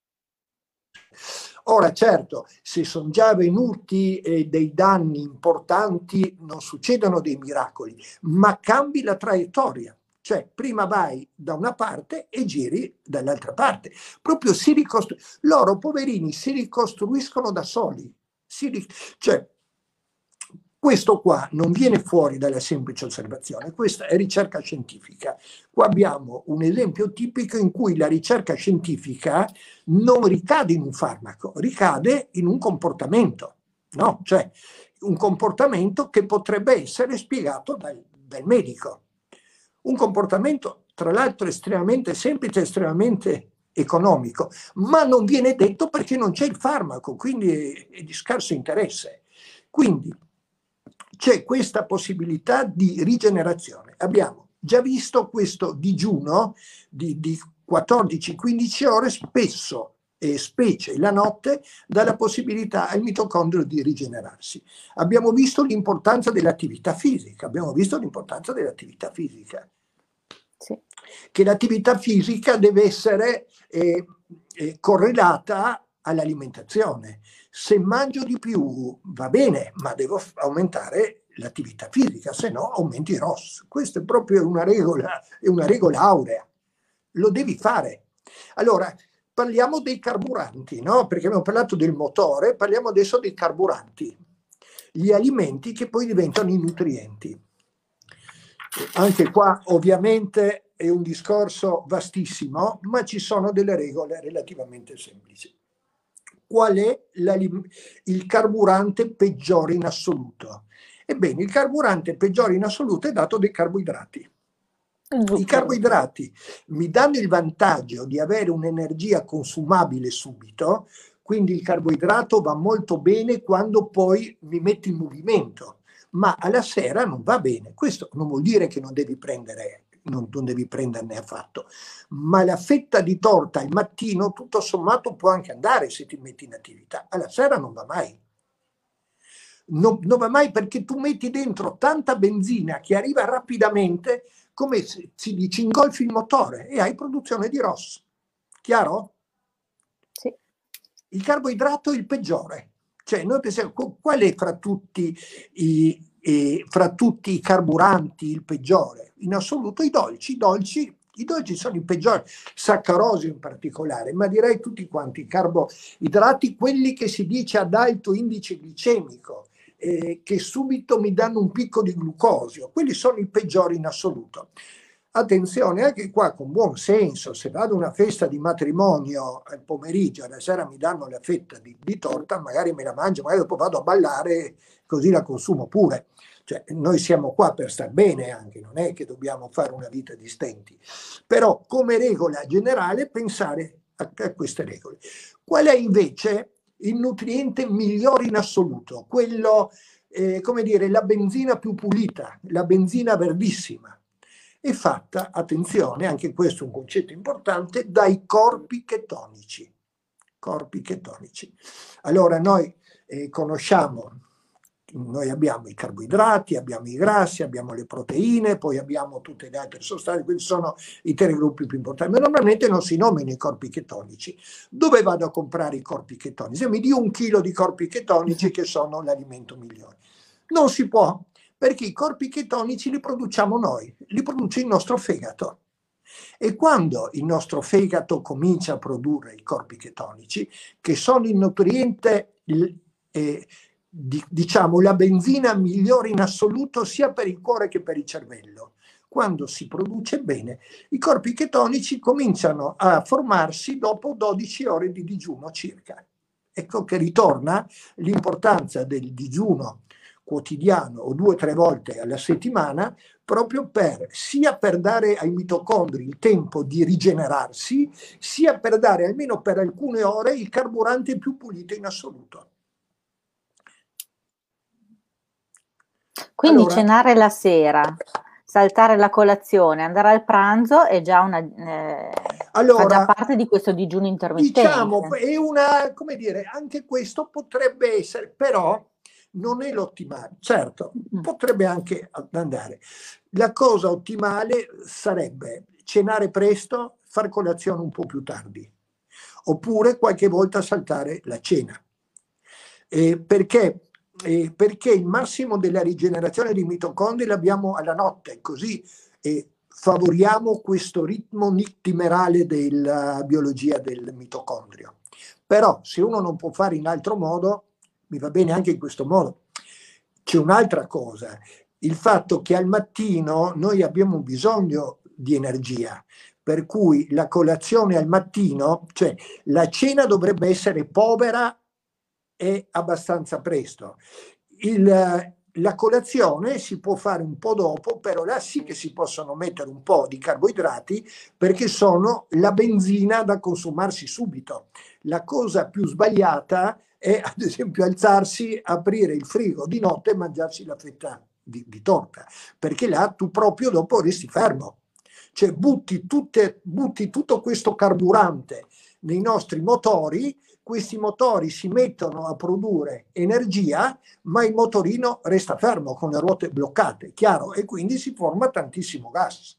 Ora certo, se sono già avvenuti eh, dei danni importanti, non succedono dei miracoli, ma cambi la traiettoria. Cioè, prima vai da una parte e giri dall'altra parte. Proprio si ricostruiscono. Loro, poverini, si ricostruiscono da soli. Si ri... Cioè, questo qua non viene fuori dalla semplice osservazione, questa è ricerca scientifica. Qua abbiamo un esempio tipico in cui la ricerca scientifica non ricade in un farmaco, ricade in un comportamento, no? Cioè un comportamento che potrebbe essere spiegato dal, dal medico. Un comportamento, tra l'altro, estremamente semplice, estremamente economico, ma non viene detto perché non c'è il farmaco, quindi è, di scarso interesse. Quindi c'è questa possibilità di rigenerazione. Abbiamo già visto questo digiuno di, di 14-15 ore spesso e specie la notte dà possibilità al mitocondrio di rigenerarsi. Abbiamo visto l'importanza dell'attività fisica, abbiamo visto l'importanza dell'attività fisica. Sì. Che l'attività fisica deve essere eh, eh, correlata all'alimentazione. Se mangio di più va bene, ma devo aumentare l'attività fisica, se no aumenti i ROS. Questa è proprio una regola, è una regola aurea. Lo devi fare. Allora, parliamo dei carburanti, no? Perché abbiamo parlato del motore, parliamo adesso dei carburanti, gli alimenti che poi diventano i nutrienti. Anche qua ovviamente è un discorso vastissimo, ma ci sono delle regole relativamente semplici. Qual è il carburante peggiore in assoluto? Ebbene, il carburante peggiore in assoluto è dato dai carboidrati. I carboidrati mi danno il vantaggio di avere un'energia consumabile subito, quindi il carboidrato va molto bene quando poi mi metto in movimento, ma alla sera non va bene. Questo non vuol dire che non devi prendere non, non, devi prenderne affatto. Ma la fetta di torta al mattino, tutto sommato, può anche andare se ti metti in attività. Alla sera non va mai. Non, non va mai perché tu metti dentro tanta benzina che arriva rapidamente, come si dice, ingolfi il motore e hai produzione di ROS. Chiaro? Sì. Il carboidrato è il peggiore. Cioè, noi pensiamo, qual è fra tutti i, e fra tutti i carburanti il peggiore? In assoluto i dolci. I dolci, i dolci sono i peggiori, saccarosi in particolare, ma direi tutti quanti i carboidrati, quelli che si dice ad alto indice glicemico, eh, che subito mi danno un picco di glucosio, quelli sono i peggiori in assoluto. Attenzione anche qua con buon senso, se vado a una festa di matrimonio al pomeriggio, alla sera mi danno la fetta di, di torta, magari me la mangio, magari dopo vado a ballare così la consumo pure. Cioè, noi siamo qua per star bene anche, non è che dobbiamo fare una vita di stenti. Però come regola generale pensare a, a queste regole. Qual è invece il nutriente migliore in assoluto? Quello, eh, come dire, la benzina più pulita, la benzina verdissima. È fatta, attenzione, anche questo è un concetto importante, dai corpi chetonici. Corpi chetonici. Allora noi eh, conosciamo noi abbiamo i carboidrati, abbiamo i grassi, abbiamo le proteine, poi abbiamo tutte le altre sostanze, quindi sono i tre gruppi più importanti, ma normalmente non si nominano i corpi chetonici. Dove vado a comprare i corpi chetonici? Se mi dia un chilo di corpi chetonici che sono l'alimento migliore. Non si può, perché i corpi chetonici li produciamo noi, li produce il nostro fegato. E quando il nostro fegato comincia a produrre i corpi chetonici, che sono il nutriente eh, di, diciamo, la benzina migliore in assoluto sia per il cuore che per il cervello. Quando si produce bene, i corpi chetonici cominciano a formarsi dopo 12 ore di digiuno circa. Ecco che ritorna l'importanza del digiuno quotidiano o due o tre volte alla settimana proprio per sia per dare ai mitocondri il tempo di rigenerarsi, sia per dare almeno per alcune ore il carburante più pulito in assoluto. Quindi allora, cenare la sera, saltare la colazione, andare al pranzo è già una eh, allora, già parte di questo digiuno intermittente. Diciamo, è una, come dire, anche questo potrebbe essere, però non è l'ottimale. Certo, potrebbe anche andare. La cosa ottimale sarebbe cenare presto, far colazione un po' più tardi, oppure qualche volta saltare la cena. Eh, perché eh, perché il massimo della rigenerazione dei mitocondri l'abbiamo alla notte, così eh, favoriamo questo ritmo nictimerale della biologia del mitocondrio. Però se uno non può fare in altro modo, mi va bene anche in questo modo. C'è un'altra cosa, il fatto che al mattino noi abbiamo bisogno di energia, per cui la colazione al mattino, cioè la cena dovrebbe essere povera è abbastanza presto. Il, la colazione si può fare un po' dopo, però là sì che si possono mettere un po' di carboidrati perché sono la benzina da consumarsi subito. La cosa più sbagliata è ad esempio alzarsi, aprire il frigo di notte e mangiarsi la fetta di, di torta, perché là tu proprio dopo resti fermo. Cioè butti, tutte, butti tutto questo carburante nei nostri motori questi motori si mettono a produrre energia, ma il motorino resta fermo con le ruote bloccate, chiaro? E quindi si forma tantissimo gas.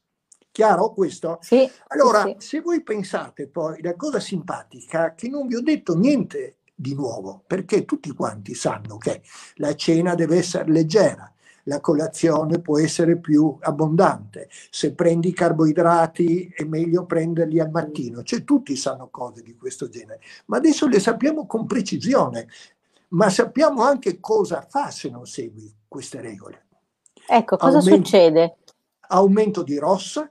Chiaro questo? Sì, allora, sì, se voi pensate poi, la cosa simpatica, che non vi ho detto niente di nuovo, perché tutti quanti sanno che la cena deve essere leggera, la colazione può essere più abbondante, se prendi carboidrati è meglio prenderli al mattino, cioè tutti sanno cose di questo genere, ma adesso le sappiamo con precisione, ma sappiamo anche cosa fa se non segui queste regole. Ecco, cosa aumento, succede? Aumento di rossa,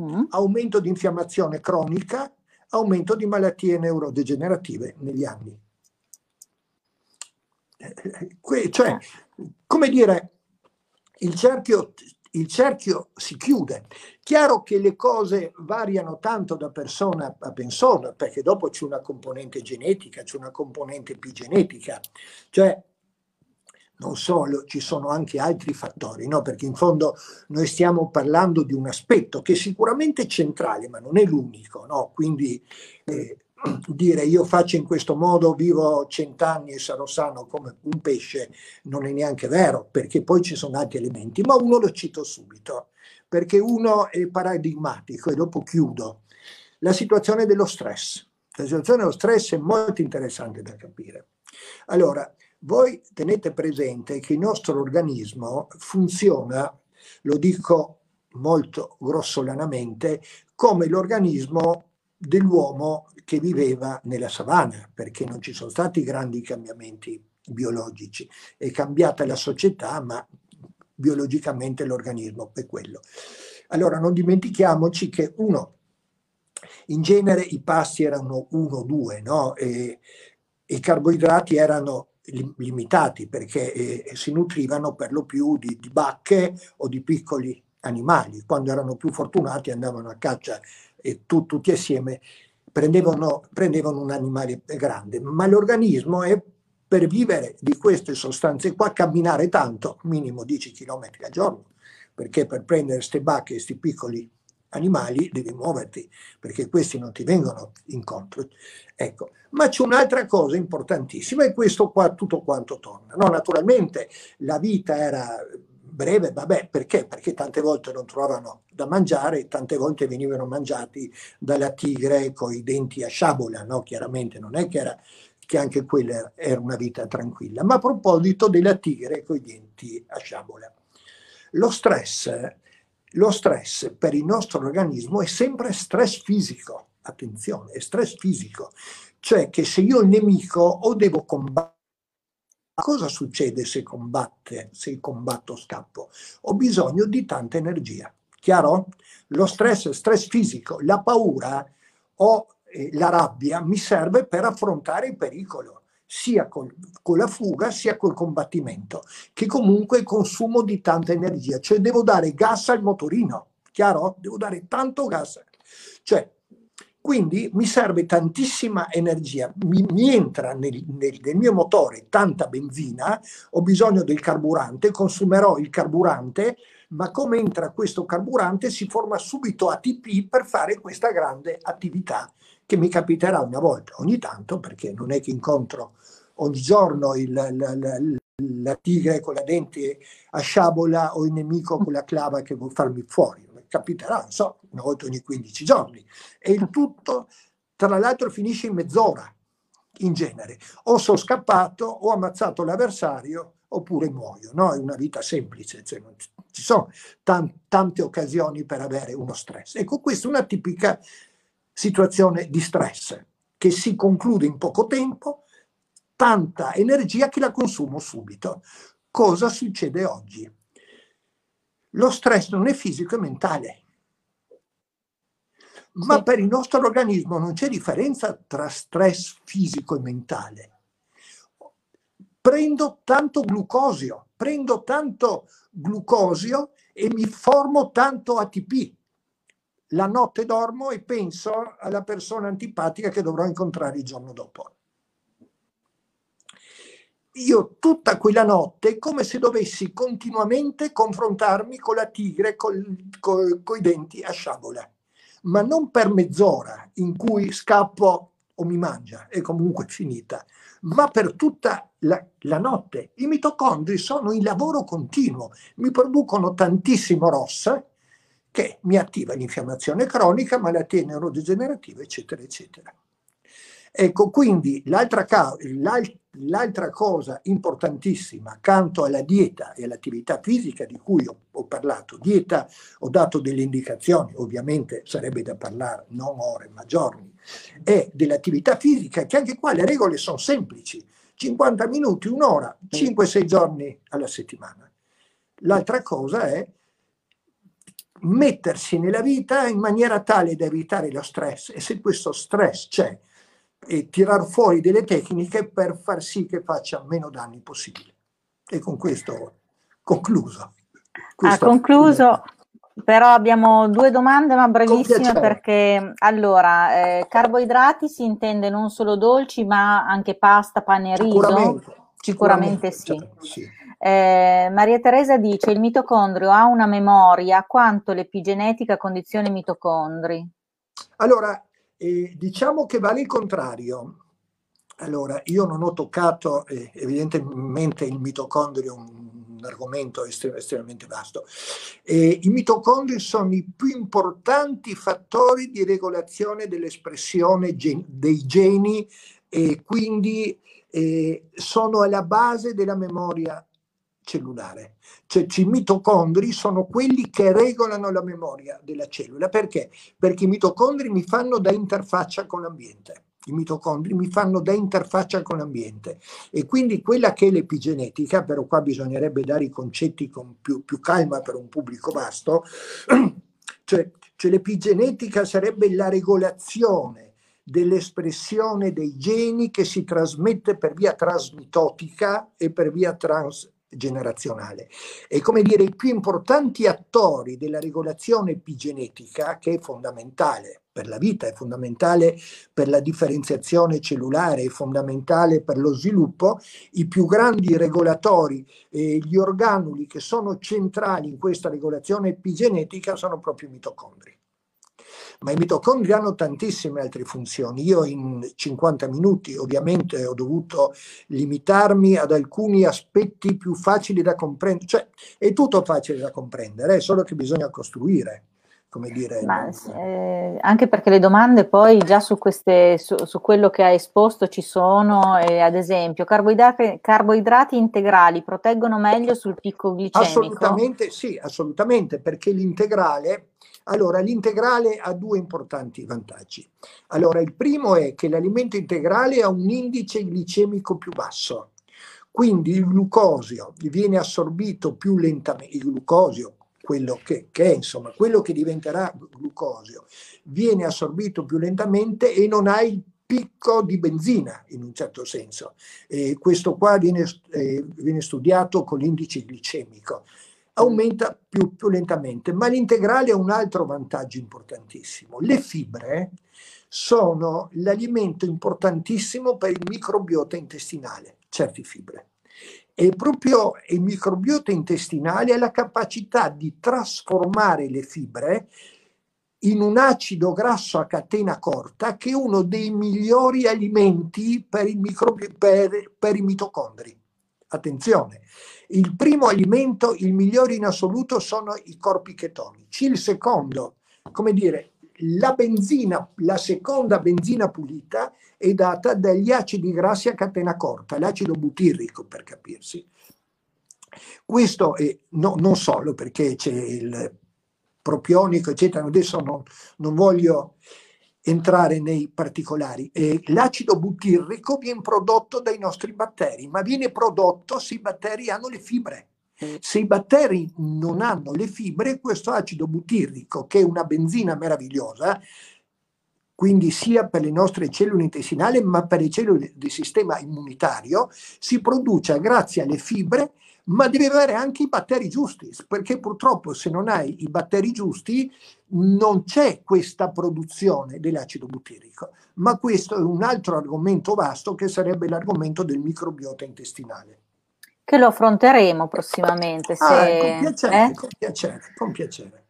mm. aumento di infiammazione cronica, aumento di malattie neurodegenerative negli anni. Eh, eh, cioè, ah. come dire, il cerchio, il cerchio si chiude. Chiaro che le cose variano tanto da persona a persona, perché dopo c'è una componente genetica, c'è una componente epigenetica, cioè non solo, ci sono anche altri fattori, no? perché in fondo noi stiamo parlando di un aspetto che sicuramente è centrale, ma non è l'unico, no? quindi eh, dire io faccio in questo modo, vivo cent'anni e sarò sano come un pesce, non è neanche vero, perché poi ci sono altri elementi, ma uno lo cito subito, perché uno è paradigmatico e dopo chiudo. La situazione dello stress. La situazione dello stress è molto interessante da capire. Allora, voi tenete presente che il nostro organismo funziona, lo dico molto grossolanamente, come l'organismo dell'uomo che viveva nella savana, perché non ci sono stati grandi cambiamenti biologici. È cambiata la società, ma biologicamente l'organismo è quello. Allora non dimentichiamoci che uno, in genere i pasti erano uno o due, no? e, i carboidrati erano limitati perché eh, si nutrivano per lo più di, di bacche o di piccoli animali. Quando erano più fortunati andavano a caccia e tu, tutti assieme prendevano, prendevano un animale grande, ma l'organismo è per vivere di queste sostanze qua camminare tanto, minimo 10 km al giorno, perché per prendere queste bacche, questi piccoli animali devi muoverti, perché questi non ti vengono incontro. Ecco, ma c'è un'altra cosa importantissima e questo qua tutto quanto torna. No, naturalmente la vita era breve, vabbè, perché? Perché tante volte non trovavano da mangiare, tante volte venivano mangiati dalla tigre con i denti a sciabola, no? Chiaramente non è che, era, che anche quella era una vita tranquilla. Ma a proposito della tigre con i denti a sciabola, lo stress, lo stress per il nostro organismo è sempre stress fisico, attenzione, è stress fisico, cioè che se io il nemico o devo combattere Cosa succede se combatte, se combatto scappo? Ho bisogno di tanta energia. Chiaro? Lo stress, stress fisico, la paura o eh, la rabbia mi serve per affrontare il pericolo, sia col, con la fuga sia col combattimento, che comunque è consumo di tanta energia. Cioè devo dare gas al motorino, chiaro? Devo dare tanto gas. Cioè quindi mi serve tantissima energia, mi, mi entra nel, nel, nel, mio motore tanta benzina, ho bisogno del carburante, consumerò il carburante, ma come entra questo carburante si forma subito ATP per fare questa grande attività che mi capiterà una volta ogni tanto, perché non è che incontro ogni giorno il, la, la, la tigre con la dente a sciabola o il nemico con la clava che vuol farmi fuori capiterà, so, una volta ogni 15 giorni. E il tutto, tra l'altro, finisce in mezz'ora, in genere. O sono scappato, ho ammazzato l'avversario, oppure muoio. No? È una vita semplice, cioè non ci sono tan- tante occasioni per avere uno stress. Ecco, questa è una tipica situazione di stress che si conclude in poco tempo, tanta energia che la consumo subito. Cosa succede oggi? Lo stress non è fisico, è mentale. Ma sì. per il nostro organismo non c'è differenza tra stress fisico e mentale. prendo tanto glucosio, prendo tanto glucosio e mi formo tanto ATP. La notte dormo e penso alla persona antipatica che dovrò incontrare il giorno dopo. Io tutta quella notte come se dovessi continuamente confrontarmi con la tigre con i denti a sciabola, ma non per mezz'ora in cui scappo o mi mangia, è comunque finita, ma per tutta la, la, notte. I mitocondri sono in lavoro continuo, mi producono tantissimo rossa che mi attiva l'infiammazione cronica, malattie neurodegenerative, eccetera, eccetera. Ecco, quindi l'altra, l'altra, cosa importantissima accanto alla dieta e all'attività fisica di cui ho, ho, parlato, dieta ho dato delle indicazioni, ovviamente sarebbe da parlare non ore ma giorni, è dell'attività fisica che anche qua le regole sono semplici, 50 minuti, un'ora, 5-6 giorni alla settimana. L'altra cosa è mettersi nella vita in maniera tale da evitare lo stress e se questo stress c'è, e tirar fuori delle tecniche per far sì che faccia meno danni possibili. E con questo concluso. Questo ha concluso, però abbiamo due domande, ma brevissime perché allora, eh, carboidrati si intende non solo dolci, ma anche pasta, pane e riso? Sicuramente, sicuramente, sicuramente sì. sì. Eh, Maria Teresa dice: il mitocondrio ha una memoria, quanto l'epigenetica condiziona i mitocondri? Allora, e diciamo che vale il contrario. Allora, io non ho toccato, eh, evidentemente il mitocondrio è un, argomento estrem- estremamente vasto. E I mitocondri sono i più importanti fattori di regolazione dell'espressione gen- dei geni e quindi eh, sono alla base della memoria cellulare. Cioè i mitocondri sono quelli che regolano la memoria della cellula. Perché? Perché i mitocondri mi fanno da interfaccia con l'ambiente. I mitocondri mi fanno da interfaccia con l'ambiente e quindi quella che è l'epigenetica, però qua bisognerebbe dare i concetti con più, più calma per un pubblico vasto, cioè, cioè l'epigenetica sarebbe la regolazione dell'espressione dei geni che si trasmette per via trasmitotica e per via trans, generazionale. E come dire, i più importanti attori della regolazione epigenetica, che è fondamentale per la vita, è fondamentale per la differenziazione cellulare, è fondamentale per lo sviluppo, i più grandi regolatori, eh, gli organuli che sono centrali in questa regolazione epigenetica sono proprio i mitocondri ma i mitocondri hanno tantissime altre funzioni. Io in 50 minuti ovviamente ho dovuto limitarmi ad alcuni aspetti più facili da comprendere, cioè è tutto facile da comprendere, è solo che bisogna costruire. Come dire, Ma, eh, anche perché le domande poi già su, queste, su, su quello che hai esposto ci sono, eh, ad esempio, carboidrati, carboidrati, integrali proteggono meglio sul picco glicemico? Assolutamente sì, assolutamente, perché l'integrale allora, l'integrale ha due importanti vantaggi. Allora, il primo è che l'alimento integrale ha un indice glicemico più basso, quindi il glucosio viene assorbito più lentamente, il glucosio, quello che, che, è, insomma, quello che diventerà glucosio, viene assorbito più lentamente e non ha il picco di benzina in un certo senso. E questo qua viene, eh, viene studiato con l'indice glicemico aumenta più, più lentamente, ma l'integrale ha un altro vantaggio importantissimo. Le fibre sono l'alimento importantissimo per il microbiota intestinale, certe fibre. E proprio il microbiota intestinale ha la capacità di trasformare le fibre in un acido grasso a catena corta che è uno dei migliori alimenti per, microbi- per, per i mitocondri. Attenzione, il primo alimento, il migliore in assoluto, sono i corpi chetonici. Il secondo, come dire, la benzina, la seconda benzina pulita è data dagli acidi grassi a catena corta, l'acido butirrico per capirsi. Questo è no, non solo perché c'è il propionico, eccetera, adesso non, non voglio entrare nei particolari. Eh, l'acido butirrico viene prodotto dai nostri batteri, ma viene prodotto se i batteri hanno le fibre. Se i batteri non hanno le fibre, questo acido butirrico, che è una benzina meravigliosa, quindi sia per le nostre cellule intestinali ma per le cellule del sistema immunitario, si produce grazie alle fibre ma devi avere anche i batteri giusti, perché purtroppo se non hai i batteri giusti non c'è questa produzione dell'acido butyrico. Ma questo è un altro argomento vasto che sarebbe l'argomento del microbiota intestinale. Che lo affronteremo prossimamente. Se... Ah, con piacere, eh? con piacere, con piacere.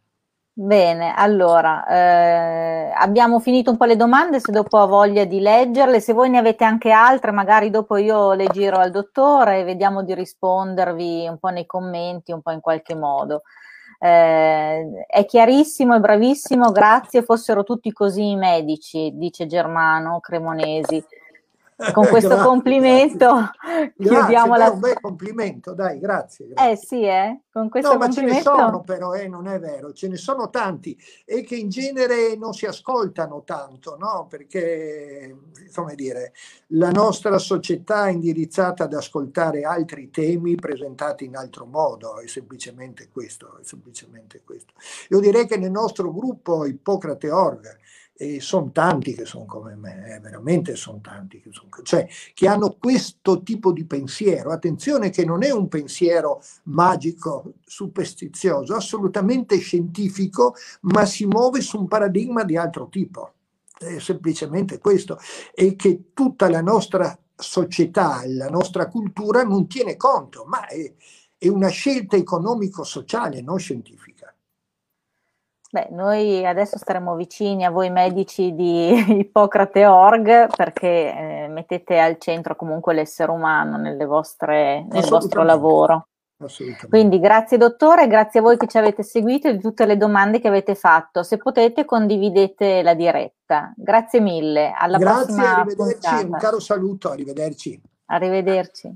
Bene, allora eh, abbiamo finito un po' le domande, se dopo ha voglia di leggerle, se voi ne avete anche altre, magari dopo io le giro al dottore e vediamo di rispondervi un po' nei commenti, un po' in qualche modo. Eh, è chiarissimo e bravissimo, grazie, fossero tutti così i medici, dice Germano Cremonesi. Con questo grazie, complimento grazie. chiudiamo grazie, la... un bel complimento, dai, grazie, grazie. Eh sì, eh? Con questo no, complimento... ma ce ne sono però, eh, non è vero, ce ne sono tanti e che in genere non si ascoltano tanto, no? Perché, come dire, la nostra società è indirizzata ad ascoltare altri temi presentati in altro modo, è semplicemente questo, è semplicemente questo. Io direi che nel nostro gruppo Ippocrate Org, e sono tanti che sono come me, eh, veramente sono tanti che, sono, cioè, che hanno questo tipo di pensiero. Attenzione che non è un pensiero magico, superstizioso, assolutamente scientifico, ma si muove su un paradigma di altro tipo. È semplicemente questo. E che tutta la nostra società, la nostra cultura non tiene conto, ma è, è una scelta economico-sociale, non scientifica. Beh, noi adesso staremo vicini a voi medici di Ippocrate Org perché eh, mettete al centro comunque l'essere umano vostre, nel vostro lavoro. Quindi grazie dottore, grazie a voi che ci avete seguito e di tutte le domande che avete fatto. Se potete condividete la diretta. Grazie mille, alla grazie, prossima arrivederci, puntata. un caro saluto, arrivederci. Arrivederci.